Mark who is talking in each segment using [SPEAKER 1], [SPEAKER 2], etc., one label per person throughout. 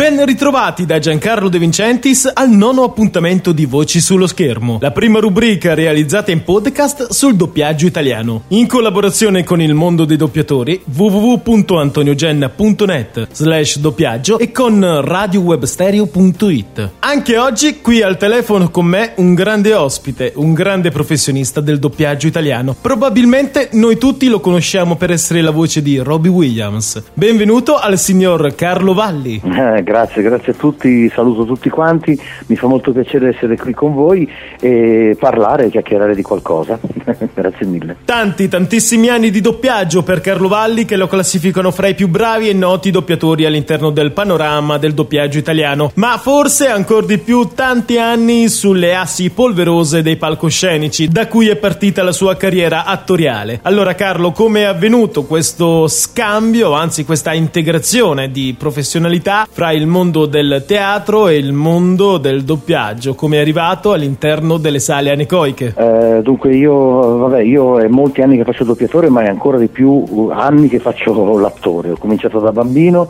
[SPEAKER 1] Ben ritrovati da Giancarlo De Vincentis al nono appuntamento di Voci sullo schermo, la prima rubrica realizzata in podcast sul doppiaggio italiano. In collaborazione con il mondo dei doppiatori www.antoniogenna.net slash doppiaggio e con radiowebstereo.it. Anche oggi qui al telefono con me un grande ospite, un grande professionista del doppiaggio italiano. Probabilmente noi tutti lo conosciamo per essere la voce di Robbie Williams. Benvenuto al signor Carlo Valli.
[SPEAKER 2] Grazie, grazie a tutti, saluto tutti quanti, mi fa molto piacere essere qui con voi e parlare e chiacchierare di qualcosa. grazie mille.
[SPEAKER 1] Tanti, tantissimi anni di doppiaggio per Carlo Valli che lo classificano fra i più bravi e noti doppiatori all'interno del panorama del doppiaggio italiano, ma forse ancora di più tanti anni sulle assi polverose dei palcoscenici, da cui è partita la sua carriera attoriale. Allora Carlo, come è avvenuto questo scambio, anzi questa integrazione di professionalità fra il mondo del teatro e il mondo del doppiaggio, come è arrivato all'interno delle sale anecoiche?
[SPEAKER 2] Eh, dunque io, vabbè, io è molti anni che faccio doppiatore, ma è ancora di più anni che faccio l'attore. Ho cominciato da bambino,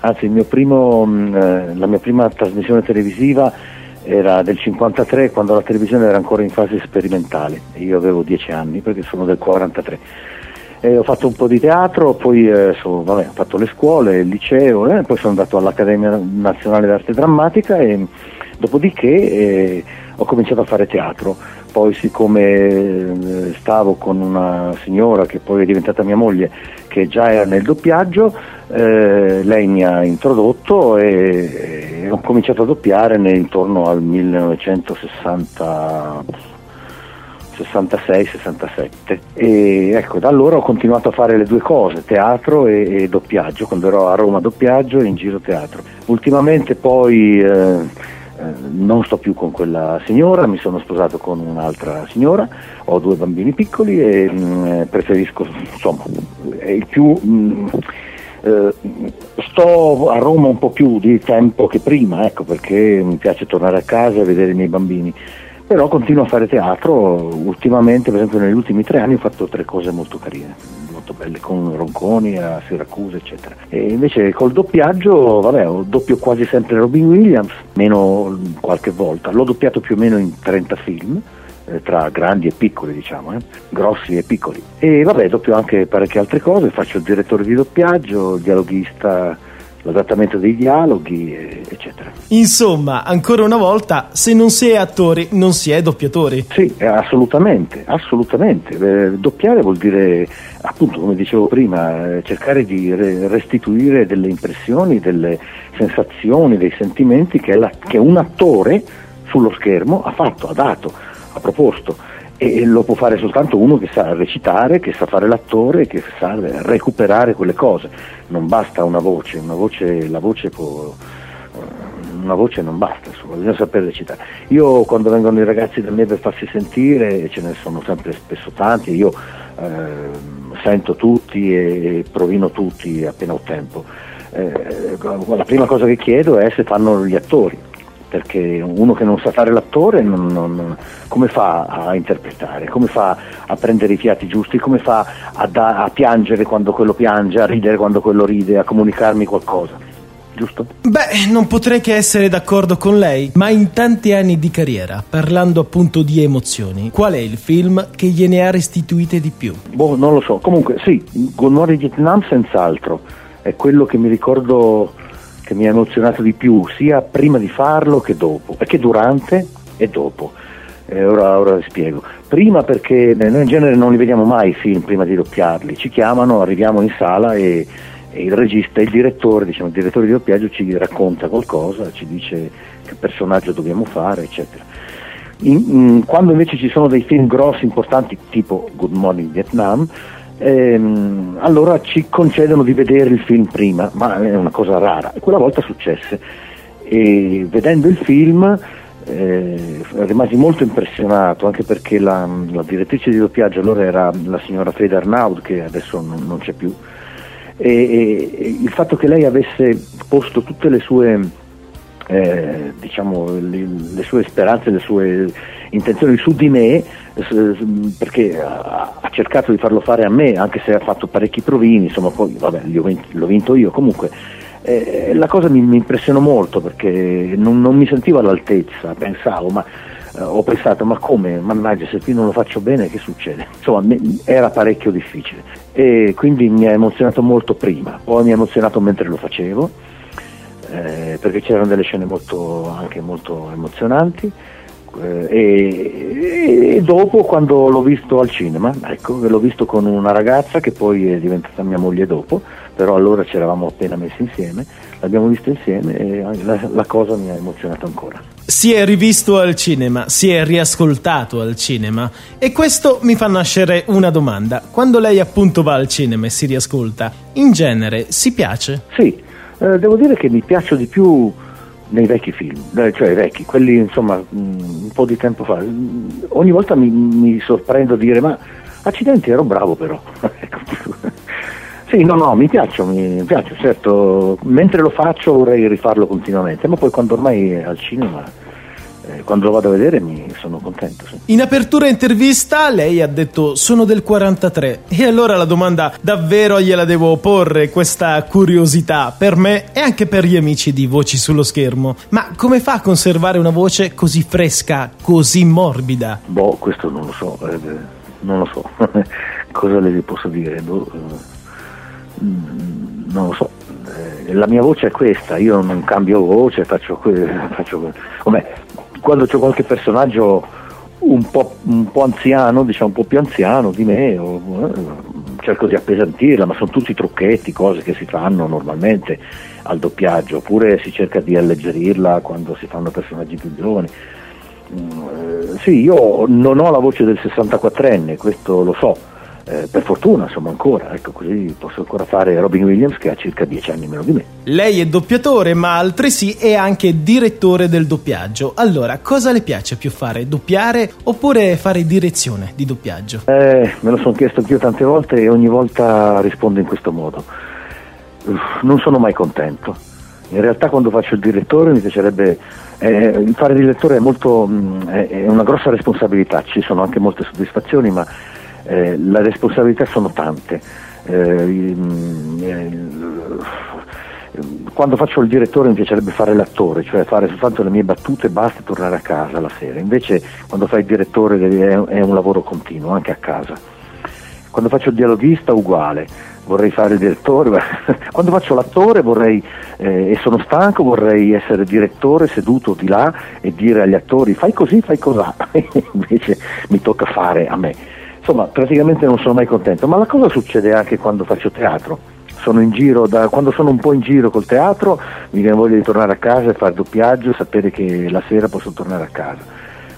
[SPEAKER 2] anzi primo, mm, eh, la mia prima trasmissione televisiva era del 53 quando la televisione era ancora in fase sperimentale, io avevo 10 anni perché sono del 43 eh, ho fatto un po' di teatro, poi eh, so, vabbè, ho fatto le scuole, il liceo, eh, poi sono andato all'Accademia Nazionale d'Arte Drammatica e dopodiché eh, ho cominciato a fare teatro. Poi siccome eh, stavo con una signora che poi è diventata mia moglie, che già era nel doppiaggio, eh, lei mi ha introdotto e, e ho cominciato a doppiare intorno al 1960 66-67 e ecco da allora ho continuato a fare le due cose, teatro e, e doppiaggio, quando ero a Roma doppiaggio e in giro teatro. Ultimamente poi eh, eh, non sto più con quella signora, mi sono sposato con un'altra signora, ho due bambini piccoli e mm, preferisco, insomma, il più... Mm, eh, sto a Roma un po' più di tempo che prima, ecco, perché mi piace tornare a casa e vedere i miei bambini però continuo a fare teatro, ultimamente, per esempio negli ultimi tre anni ho fatto tre cose molto carine, molto belle, con Ronconi a Siracusa, eccetera. E invece col doppiaggio, vabbè, ho doppio quasi sempre Robin Williams, meno qualche volta, l'ho doppiato più o meno in 30 film, eh, tra grandi e piccoli diciamo, eh? grossi e piccoli. E vabbè, doppio anche parecchie altre cose, faccio il direttore di doppiaggio, il dialoghista l'adattamento dei dialoghi, eccetera.
[SPEAKER 1] Insomma, ancora una volta, se non si è attori, non si è doppiatori.
[SPEAKER 2] Sì, assolutamente, assolutamente. Eh, doppiare vuol dire, appunto, come dicevo prima, eh, cercare di re- restituire delle impressioni, delle sensazioni, dei sentimenti che, la, che un attore sullo schermo ha fatto, ha dato, ha proposto e lo può fare soltanto uno che sa recitare, che sa fare l'attore, che sa recuperare quelle cose. Non basta una voce, una voce la voce può, eh, una voce non basta, insomma, bisogna saper recitare. Io quando vengono i ragazzi da me per farsi sentire, ce ne sono sempre spesso tanti, io eh, sento tutti e provino tutti appena ho tempo. Eh, la prima cosa che chiedo è se fanno gli attori perché uno che non sa fare l'attore non, non, come fa a interpretare, come fa a prendere i fiati giusti, come fa a, da, a piangere quando quello piange, a ridere quando quello ride, a comunicarmi qualcosa. Giusto?
[SPEAKER 1] Beh, non potrei che essere d'accordo con lei, ma in tanti anni di carriera, parlando appunto di emozioni, qual è il film che gliene ha restituite di più?
[SPEAKER 2] Boh, non lo so. Comunque, sì, Good Morning Vietnam senz'altro. È quello che mi ricordo che mi ha emozionato di più, sia prima di farlo che dopo, perché durante e dopo. Eh, ora, ora spiego. Prima perché noi in genere non li vediamo mai i film prima di doppiarli, ci chiamano, arriviamo in sala e, e il regista, il direttore, diciamo, il direttore di doppiaggio ci racconta qualcosa, ci dice che personaggio dobbiamo fare, eccetera. In, in, quando invece ci sono dei film grossi, importanti, tipo Good Morning Vietnam, ehm, allora ci concedono di vedere il film prima, ma è una cosa rara, e quella volta successe. E vedendo il film eh, rimasi molto impressionato, anche perché la, la, direttrice di doppiaggio allora era la signora Freda Arnaud, che adesso non, non c'è più, e, e, il fatto che lei avesse posto tutte le sue eh, diciamo, le, le, sue speranze, le sue intenzioni su di me, perché ha, cercato di farlo fare a me, anche se ha fatto parecchi provini, insomma poi vabbè, l'ho vinto io, comunque eh, la cosa mi, mi, impressionò molto perché non, non mi sentivo all'altezza, pensavo, ma eh, ho pensato ma come, mannaggia se qui non lo faccio bene che succede? Insomma era parecchio difficile. E quindi mi ha emozionato molto prima, poi mi ha emozionato mentre lo facevo eh, perché c'erano delle scene molto, anche molto emozionanti e, e, dopo quando l'ho visto al cinema, ecco, l'ho visto con una ragazza che poi è diventata mia moglie dopo, però allora ci eravamo appena messi insieme, l'abbiamo visto insieme e la, la cosa mi ha emozionato ancora.
[SPEAKER 1] Si è rivisto al cinema, si è riascoltato al cinema e questo mi fa nascere una domanda. Quando lei appunto va al cinema e si riascolta, in genere si piace?
[SPEAKER 2] Sì, eh, devo dire che mi piacciono di più nei vecchi film, eh, cioè i vecchi, quelli insomma mm, un po' di tempo fa. Ogni volta mi, mi sorprendo a dire ma accidenti ero bravo però. Ecco. sì, no, no, mi piacciono, mi piacciono, certo, mentre lo faccio vorrei rifarlo continuamente, ma poi quando ormai è al cinema quando lo vado a vedere mi sono contento. Sì.
[SPEAKER 1] In apertura intervista lei ha detto sono del 43 e allora la domanda davvero gliela devo porre questa curiosità per me e anche per gli amici di Voci sullo schermo. Ma come fa a conservare una voce così fresca, così morbida?
[SPEAKER 2] Boh, questo non lo so, eh, non lo so. Cosa le posso dire? Boh, eh, non lo so eh, la mia voce è questa, io non cambio voce, faccio, que- faccio Vabbè, quando c'è qualche personaggio un po', un po', anziano, diciamo un po' più anziano di me, o, eh, cerco di appesantirla, ma sono tutti trucchetti, cose che si fanno normalmente al doppiaggio, oppure si cerca di alleggerirla quando si fanno personaggi più giovani. Mm, eh, sì, io non ho la voce del 64enne, questo lo so, eh, per fortuna insomma ancora, ecco così posso ancora fare Robin Williams che ha circa dieci anni meno di me.
[SPEAKER 1] Lei è doppiatore ma altresì è anche direttore del doppiaggio, allora cosa le piace più fare, doppiare oppure fare direzione di doppiaggio?
[SPEAKER 2] Eh, me lo sono chiesto anch'io tante volte e ogni volta rispondo in questo modo, Uff, non sono mai contento, in realtà quando faccio il direttore mi piacerebbe eh, fare direttore è, molto, mh, mm, è, una grossa responsabilità, ci sono anche molte soddisfazioni, ma eh, le responsabilità sono tante. Eh, eh, quando faccio il direttore mi piacerebbe fare l'attore, cioè fare soltanto le mie battute e basta e tornare a casa la sera. Invece quando fai il direttore è un lavoro continuo, anche a casa. Quando faccio il dialoghista uguale, vorrei fare il direttore, quando faccio l'attore vorrei, eh, e sono stanco vorrei essere direttore seduto di là e dire agli attori fai così, fai cos'ha, invece mi tocca fare a me insomma praticamente non sono mai contento, ma la cosa succede anche quando faccio teatro. Sono da, quando sono un po' in giro col teatro mi viene voglia di tornare a casa e fare doppiaggio e sapere che la sera posso tornare a casa.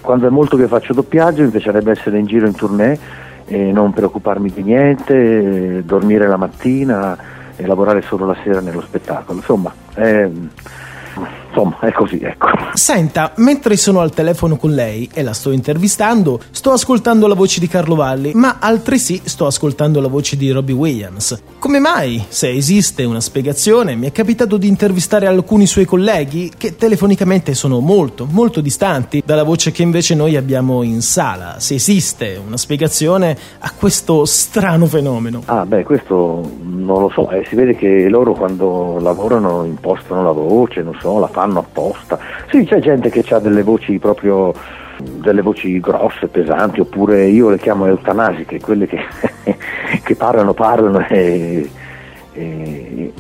[SPEAKER 2] Quando è molto che faccio doppiaggio mi piacerebbe essere in giro in tournée e non preoccuparmi di niente, dormire la mattina e lavorare solo la sera nello spettacolo. Insomma, è, insomma è così ecco.
[SPEAKER 1] Senta mentre sono al telefono con lei e la sto intervistando sto ascoltando la voce di Carlo Valli ma altresì sto ascoltando la voce di Robbie Williams. Come mai se esiste una spiegazione mi è capitato di intervistare alcuni suoi colleghi che telefonicamente sono molto molto distanti dalla voce che invece noi abbiamo in sala. Se esiste una spiegazione a questo strano fenomeno.
[SPEAKER 2] Ah beh questo non lo so eh, si vede che loro quando lavorano impostano la voce non so la fanno apposta. Sì, c'è gente che ha delle voci proprio delle voci grosse, pesanti, oppure io le chiamo eutanasiche, quelle che, che parlano, parlano e, e,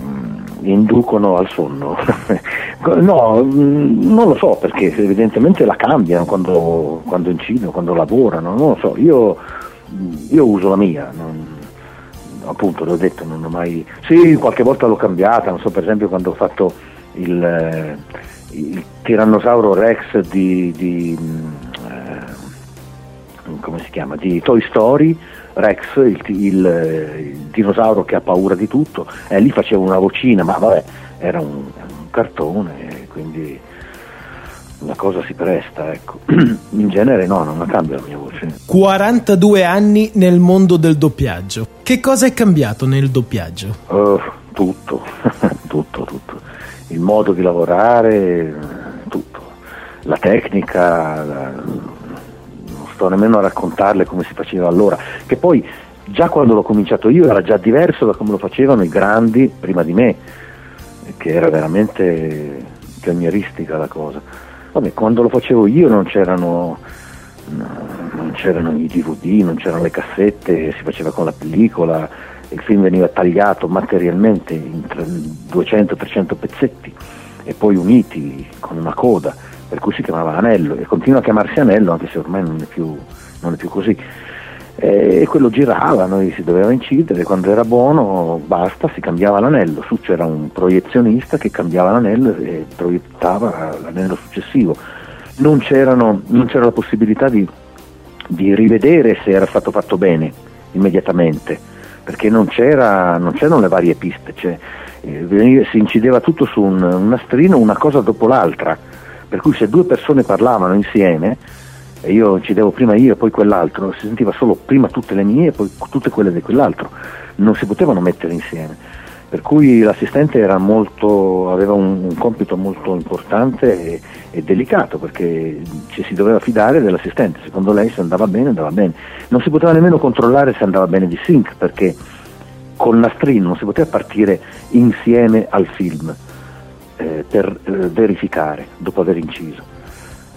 [SPEAKER 2] inducono al sonno. no, non lo so perché evidentemente la cambiano quando, quando incidono, quando lavorano, non lo so, io, io uso la mia. Non, appunto l'ho detto, non ho mai. Sì, qualche volta l'ho cambiata, non so, per esempio quando ho fatto il, eh, il tirannosauro Rex di, di eh, come si chiama? di Toy Story Rex, il, il, il, dinosauro che ha paura di tutto, eh, lì facevo una vocina, ma vabbè, era un, un cartone, quindi la cosa si presta, ecco. In genere no, non cambia la mia voce.
[SPEAKER 1] 42 anni nel mondo del doppiaggio. Che cosa è cambiato nel doppiaggio?
[SPEAKER 2] Uh, tutto, tutto, tutto il modo di lavorare la tecnica, non sto nemmeno a raccontarle come si faceva allora, che poi già quando l'ho cominciato io era già diverso da come lo facevano i grandi prima di me, che era veramente pionieristica la cosa. Vabbè, quando lo facevo io non c'erano, non c'erano i DVD, non c'erano le cassette, si faceva con la pellicola, il film veniva tagliato materialmente in 200-300 pezzetti e poi uniti con una coda, per cui si chiamava Anello e continua a chiamarsi Anello anche se ormai non è più, non è più così. E quello girava, noi si doveva incidere, quando era buono basta, si cambiava l'anello, su c'era un proiezionista che cambiava l'anello e proiettava l'anello successivo. Non, non c'era la possibilità di, di rivedere se era stato fatto bene immediatamente perché non, non c'erano le varie piste, cioè, eh, si incideva tutto su un, un nastrino una cosa dopo l'altra, per cui se due persone parlavano insieme, e io incidevo prima io e poi quell'altro, si sentiva solo prima tutte le mie e poi tutte quelle di quell'altro, non si potevano mettere insieme. Per cui l'assistente molto, aveva un, un, compito molto importante e, e, delicato perché ci si doveva fidare dell'assistente, secondo lei se andava bene andava bene. Non si poteva nemmeno controllare se andava bene di sync perché col nastrino non si poteva partire insieme al film eh, per eh, verificare dopo aver inciso.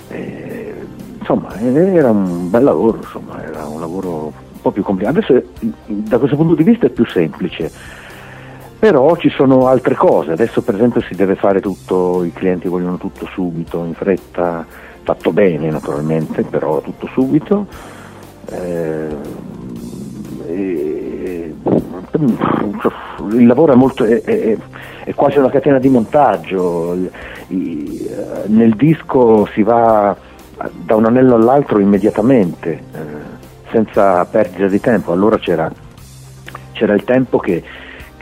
[SPEAKER 2] Eh, insomma era un bel lavoro, insomma, era un lavoro un po' più complicato. Adesso da questo punto di vista è più semplice però ci sono altre cose, adesso per esempio si deve fare tutto, i clienti vogliono tutto subito, in fretta, fatto bene naturalmente, però tutto subito. Eh, e, il lavoro è, molto, è, è, è, quasi una catena di montaggio, nel disco si va da un anello all'altro immediatamente, eh, senza perdita di tempo, allora c'era, c'era il tempo che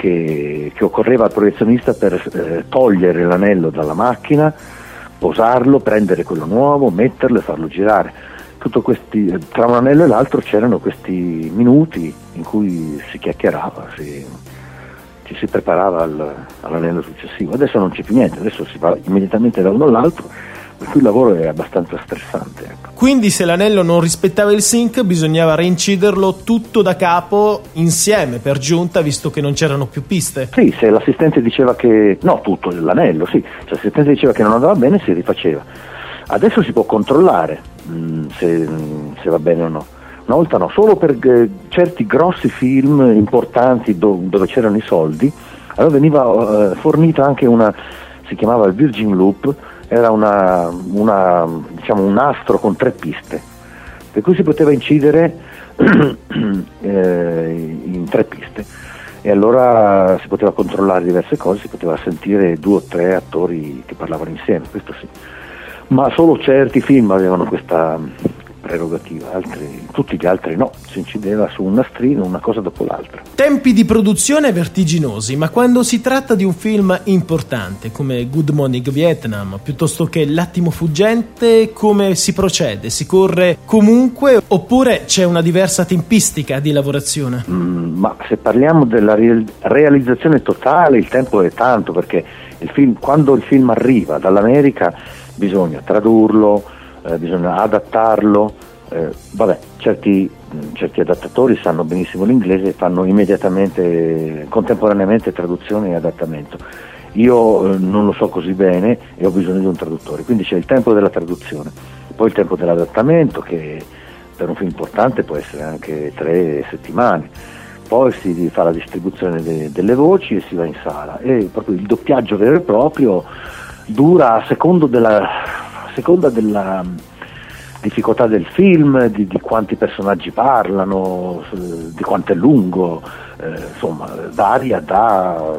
[SPEAKER 2] che, che occorreva al proiezionista per eh, togliere l'anello dalla macchina, posarlo, prendere quello nuovo, metterlo e farlo girare. Questi, tra un anello e l'altro c'erano questi minuti in cui si chiacchierava, si, ci si preparava al, all'anello successivo. Adesso non c'è più niente, adesso si va immediatamente da uno all'altro il lavoro è abbastanza stressante. Ecco.
[SPEAKER 1] Quindi se l'anello non rispettava il sync bisognava reinciderlo tutto da capo insieme per giunta visto che non c'erano più piste?
[SPEAKER 2] Sì, se l'assistente diceva che... no, tutto l'anello, sì, se l'assistente diceva che non andava bene si rifaceva. Adesso si può controllare mh, mm, se, se, va bene o no. Una volta no, solo per eh, certi grossi film importanti do, dove c'erano i soldi, allora veniva eh, fornita anche una, si chiamava il Virgin Loop, era una, una, diciamo, un nastro con tre piste, per cui si poteva incidere eh, in tre piste e allora si poteva controllare diverse cose, si poteva sentire due o tre attori che parlavano insieme, questo sì. Ma solo certi film avevano questa, prerogativa, altri, tutti gli altri no, si incideva su un nastrino una cosa dopo l'altra.
[SPEAKER 1] Tempi di produzione vertiginosi, ma quando si tratta di un film importante come Good Morning Vietnam, piuttosto che L'attimo fuggente, come si procede? Si corre comunque oppure c'è una diversa tempistica di lavorazione?
[SPEAKER 2] Mm, ma se parliamo della re- realizzazione totale il tempo è tanto perché il film, quando il film arriva dall'America bisogna tradurlo, eh, bisogna adattarlo. Eh, vabbè, certi, certi, adattatori sanno benissimo l'inglese e fanno immediatamente, contemporaneamente traduzione e adattamento. Io eh, non lo so così bene e ho bisogno di un traduttore, quindi c'è il tempo della traduzione, poi il tempo dell'adattamento che per un film importante può essere anche tre settimane, poi si fa la distribuzione de- delle voci e si va in sala e proprio il doppiaggio vero e proprio dura a secondo della seconda della difficoltà del film, di, di quanti personaggi parlano, di quanto è lungo, eh, insomma varia da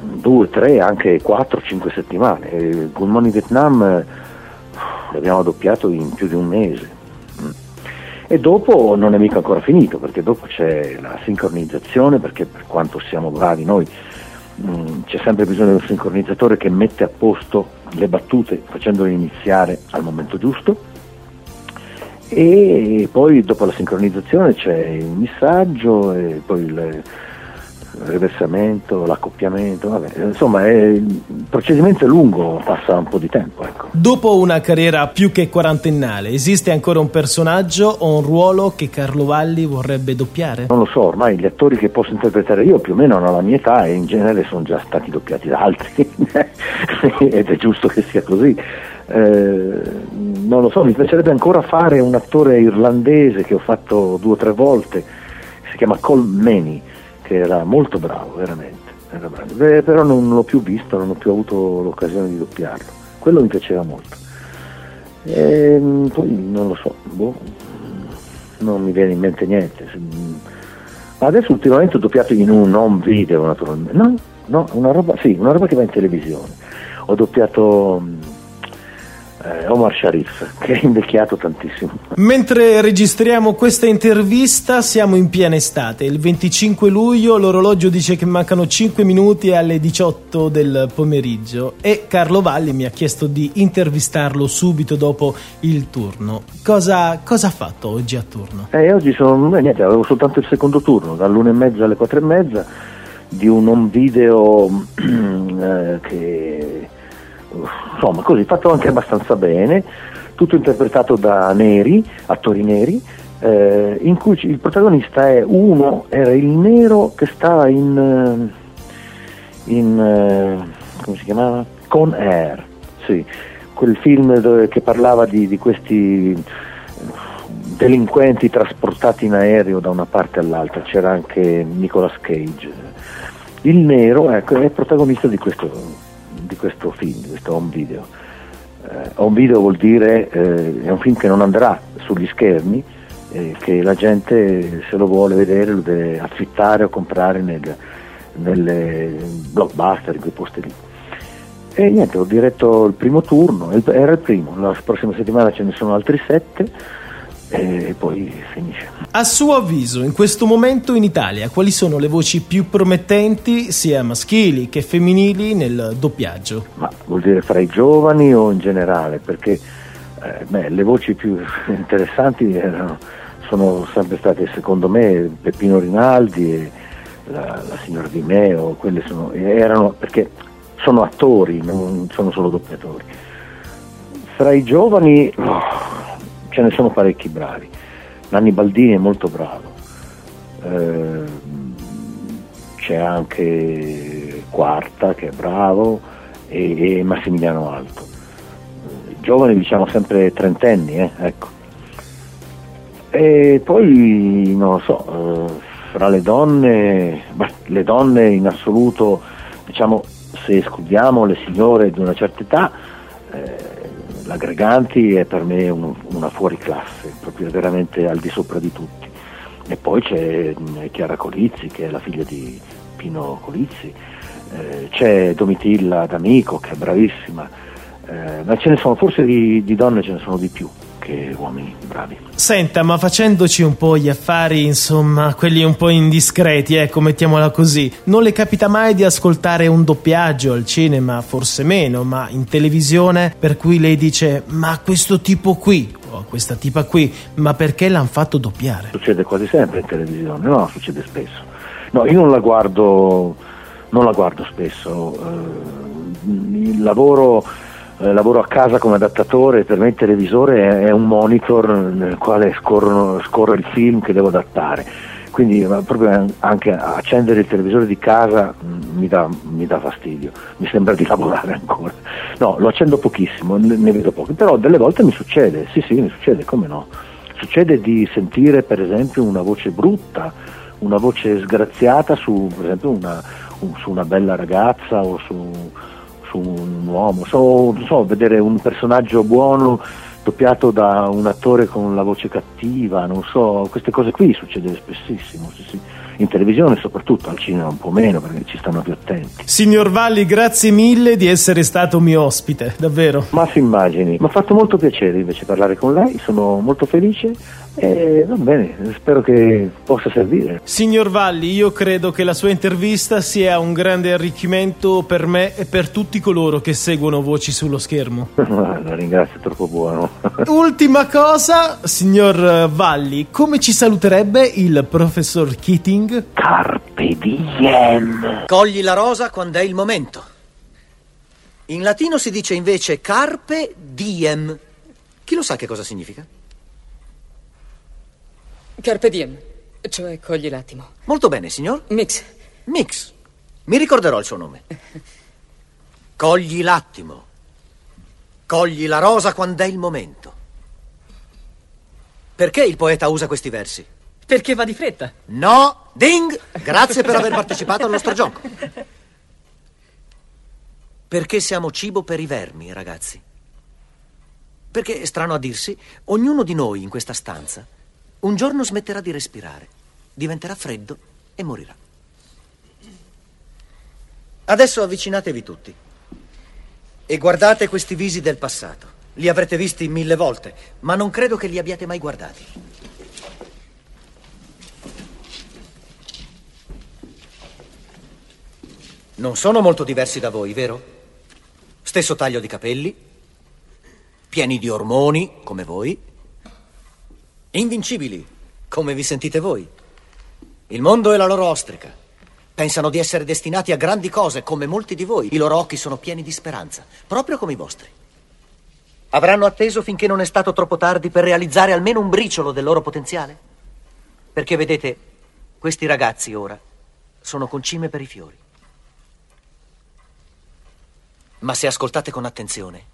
[SPEAKER 2] due, tre, anche quattro, cinque settimane. E Good Morning Vietnam eh, l'abbiamo doppiato in più di un mese. Mm. E dopo non è mica ancora finito, perché dopo c'è la sincronizzazione, perché per quanto siamo bravi noi, mm, c'è sempre bisogno di un sincronizzatore che mette a posto le battute facendole iniziare al momento giusto. E poi dopo la sincronizzazione c'è il missaggio e poi il, riversamento, l'accoppiamento, vabbè, insomma è, il procedimento è lungo, passa un po' di tempo. Ecco.
[SPEAKER 1] Dopo una carriera più che quarantennale, esiste ancora un personaggio o un ruolo che Carlo Valli vorrebbe doppiare?
[SPEAKER 2] Non lo so, ormai gli attori che posso interpretare io più o meno hanno la mia età e in genere sono già stati doppiati da altri ed è giusto che sia così. Eh, non lo so, mi piacerebbe ancora fare un attore irlandese che ho fatto due o tre volte, si chiama Col Many che era molto bravo, veramente. Era bravo. Beh, però non l'ho più visto, non ho più avuto l'occasione di doppiarlo. Quello mi piaceva molto. E, ehm, poi non lo so, boh, non mi viene in mente niente. Adesso ultimamente ho doppiato in un home video naturalmente. No, no, una roba, sì, una roba che va in televisione. Ho doppiato Omar Sharif, che è invecchiato tantissimo.
[SPEAKER 1] Mentre registriamo questa intervista siamo in piena estate, il 25 luglio l'orologio dice che mancano 5 minuti alle 18 del pomeriggio e Carlo Valli mi ha chiesto di intervistarlo subito dopo il turno. Cosa, cosa ha fatto oggi a turno?
[SPEAKER 2] Eh, oggi sono, eh, niente, avevo soltanto il secondo turno, dall'una e mezza alle quattro e mezza di un home video eh, che insomma così fatto anche abbastanza bene, tutto interpretato da neri, attori neri, eh, in cui il protagonista è uno, era il nero che stava in, eh, in eh, come si chiamava? Con Air, sì, quel film che parlava di, di questi delinquenti trasportati in aereo da una parte all'altra, c'era anche Nicolas Cage. Il nero ecco, è protagonista di questo, di questo film, di questo home video. Eh, home video vuol dire eh, è un film che non andrà sugli schermi, eh, che la gente se lo vuole vedere lo deve affittare o comprare nel, nelle blockbuster, in quei posti lì. E niente, ho diretto il primo turno, era il primo, la prossima settimana ce ne sono altri sette e poi finisce.
[SPEAKER 1] A suo avviso, in questo momento in Italia, quali sono le voci più promettenti, sia maschili che femminili, nel doppiaggio?
[SPEAKER 2] Ma vuol dire fra i giovani o in generale? Perché eh, beh, le voci più interessanti erano, sono sempre state, secondo me, Peppino Rinaldi e la, la signora Di Meo, quelle sono, erano, perché sono attori, non sono solo doppiatori. Fra i giovani... Oh, ce ne sono parecchi bravi. Nanni Baldini è molto bravo, eh, c'è anche Quarta che è bravo e, Massimiliano Alto. Giovani diciamo sempre trentenni, eh, ecco. E poi non lo so, eh, fra le donne, le donne in assoluto, diciamo se escludiamo le signore di una certa età, eh, la Greganti è per me un, una fuoriclasse, proprio veramente al di sopra di tutti. E poi c'è Chiara Colizzi, che è la figlia di Pino Colizzi, eh, c'è Domitilla D'Amico, che è bravissima, eh, ma ce ne sono, forse di, di donne ce ne sono di più che uomini bravi.
[SPEAKER 1] Senta, ma facendoci un po' gli affari, insomma, quelli un po' indiscreti, ecco, mettiamola così, non le capita mai di ascoltare un doppiaggio al cinema, forse meno, ma in televisione, per cui lei dice, ma questo tipo qui, o questa tipa qui, ma perché l'hanno fatto doppiare?
[SPEAKER 2] Succede quasi sempre in televisione, no, succede spesso. No, io non la guardo, non la guardo spesso. Eh, il lavoro eh, lavoro a casa come adattatore, per me il televisore è, un monitor nel quale scorrono, scorre il film che devo adattare. Quindi proprio anche accendere il televisore di casa mm, mi dà, mi dà, fastidio, mi sembra di lavorare ancora. No, lo accendo pochissimo, ne, vedo pochi, però delle volte mi succede, sì sì, mi succede, come no? Succede di sentire per esempio una voce brutta, una voce sgraziata su esempio una, un, su una bella ragazza o su su un uomo, so, so, vedere un personaggio buono doppiato da un attore con la voce cattiva, non so, queste cose qui succede spessissimo, sì, sì. in televisione soprattutto, al cinema un po' meno perché ci stanno più attenti.
[SPEAKER 1] Signor Valli, grazie mille di essere stato mio ospite, davvero.
[SPEAKER 2] Ma si immagini, mi ha fatto molto piacere invece parlare con lei, sono molto felice e va bene, spero che possa servire.
[SPEAKER 1] Signor Valli, io credo che la sua intervista sia un grande arricchimento per me e per tutti coloro che seguono voci sullo schermo.
[SPEAKER 2] la ringrazio, è troppo buono.
[SPEAKER 1] Ultima cosa, signor Valli, come ci saluterebbe il professor Keating?
[SPEAKER 2] Carpe diem.
[SPEAKER 3] Cogli la rosa quando è il momento. In latino si dice invece carpe diem. Chi lo sa che cosa significa?
[SPEAKER 4] Carpe diem, cioè cogli l'attimo.
[SPEAKER 3] Molto bene, signor.
[SPEAKER 4] Mix.
[SPEAKER 3] Mix. Mi ricorderò il suo nome. Cogli l'attimo. Cogli la rosa quando è il momento. Perché il poeta usa questi versi?
[SPEAKER 4] Perché va di fretta.
[SPEAKER 3] No, ding! Grazie per aver partecipato al nostro gioco. Perché siamo cibo per i vermi, ragazzi. Perché, strano a dirsi, ognuno di noi in questa stanza un giorno smetterà di respirare, diventerà freddo e morirà. Adesso avvicinatevi tutti e guardate questi visi del passato. Li avrete visti mille volte, ma non credo che li abbiate mai guardati. Non sono molto diversi da voi, vero? Stesso taglio di capelli, pieni di ormoni, come voi, invincibili, come vi sentite voi. Il mondo è la loro ostrica. Pensano di essere destinati a grandi cose, come molti di voi. I loro occhi sono pieni di speranza, proprio come i vostri. Avranno atteso finché non è stato troppo tardi per realizzare almeno un briciolo del loro potenziale? Perché vedete, questi ragazzi ora sono concime per i fiori. Ma se ascoltate con attenzione,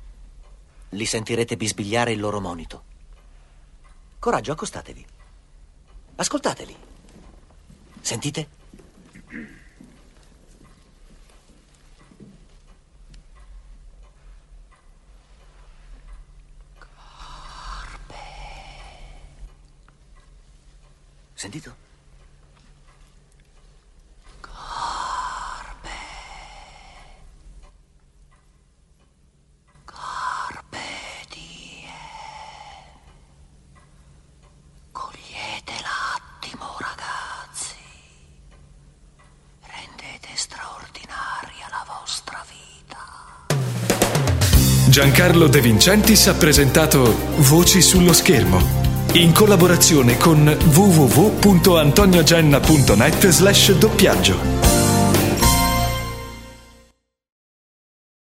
[SPEAKER 3] li sentirete bisbigliare il loro monito. Coraggio, accostatevi. Ascoltateli. Sentite? Sentito?
[SPEAKER 5] Giancarlo De Vincentis ha presentato Voci sullo schermo in collaborazione con www.antoniogenna.net slash doppiaggio.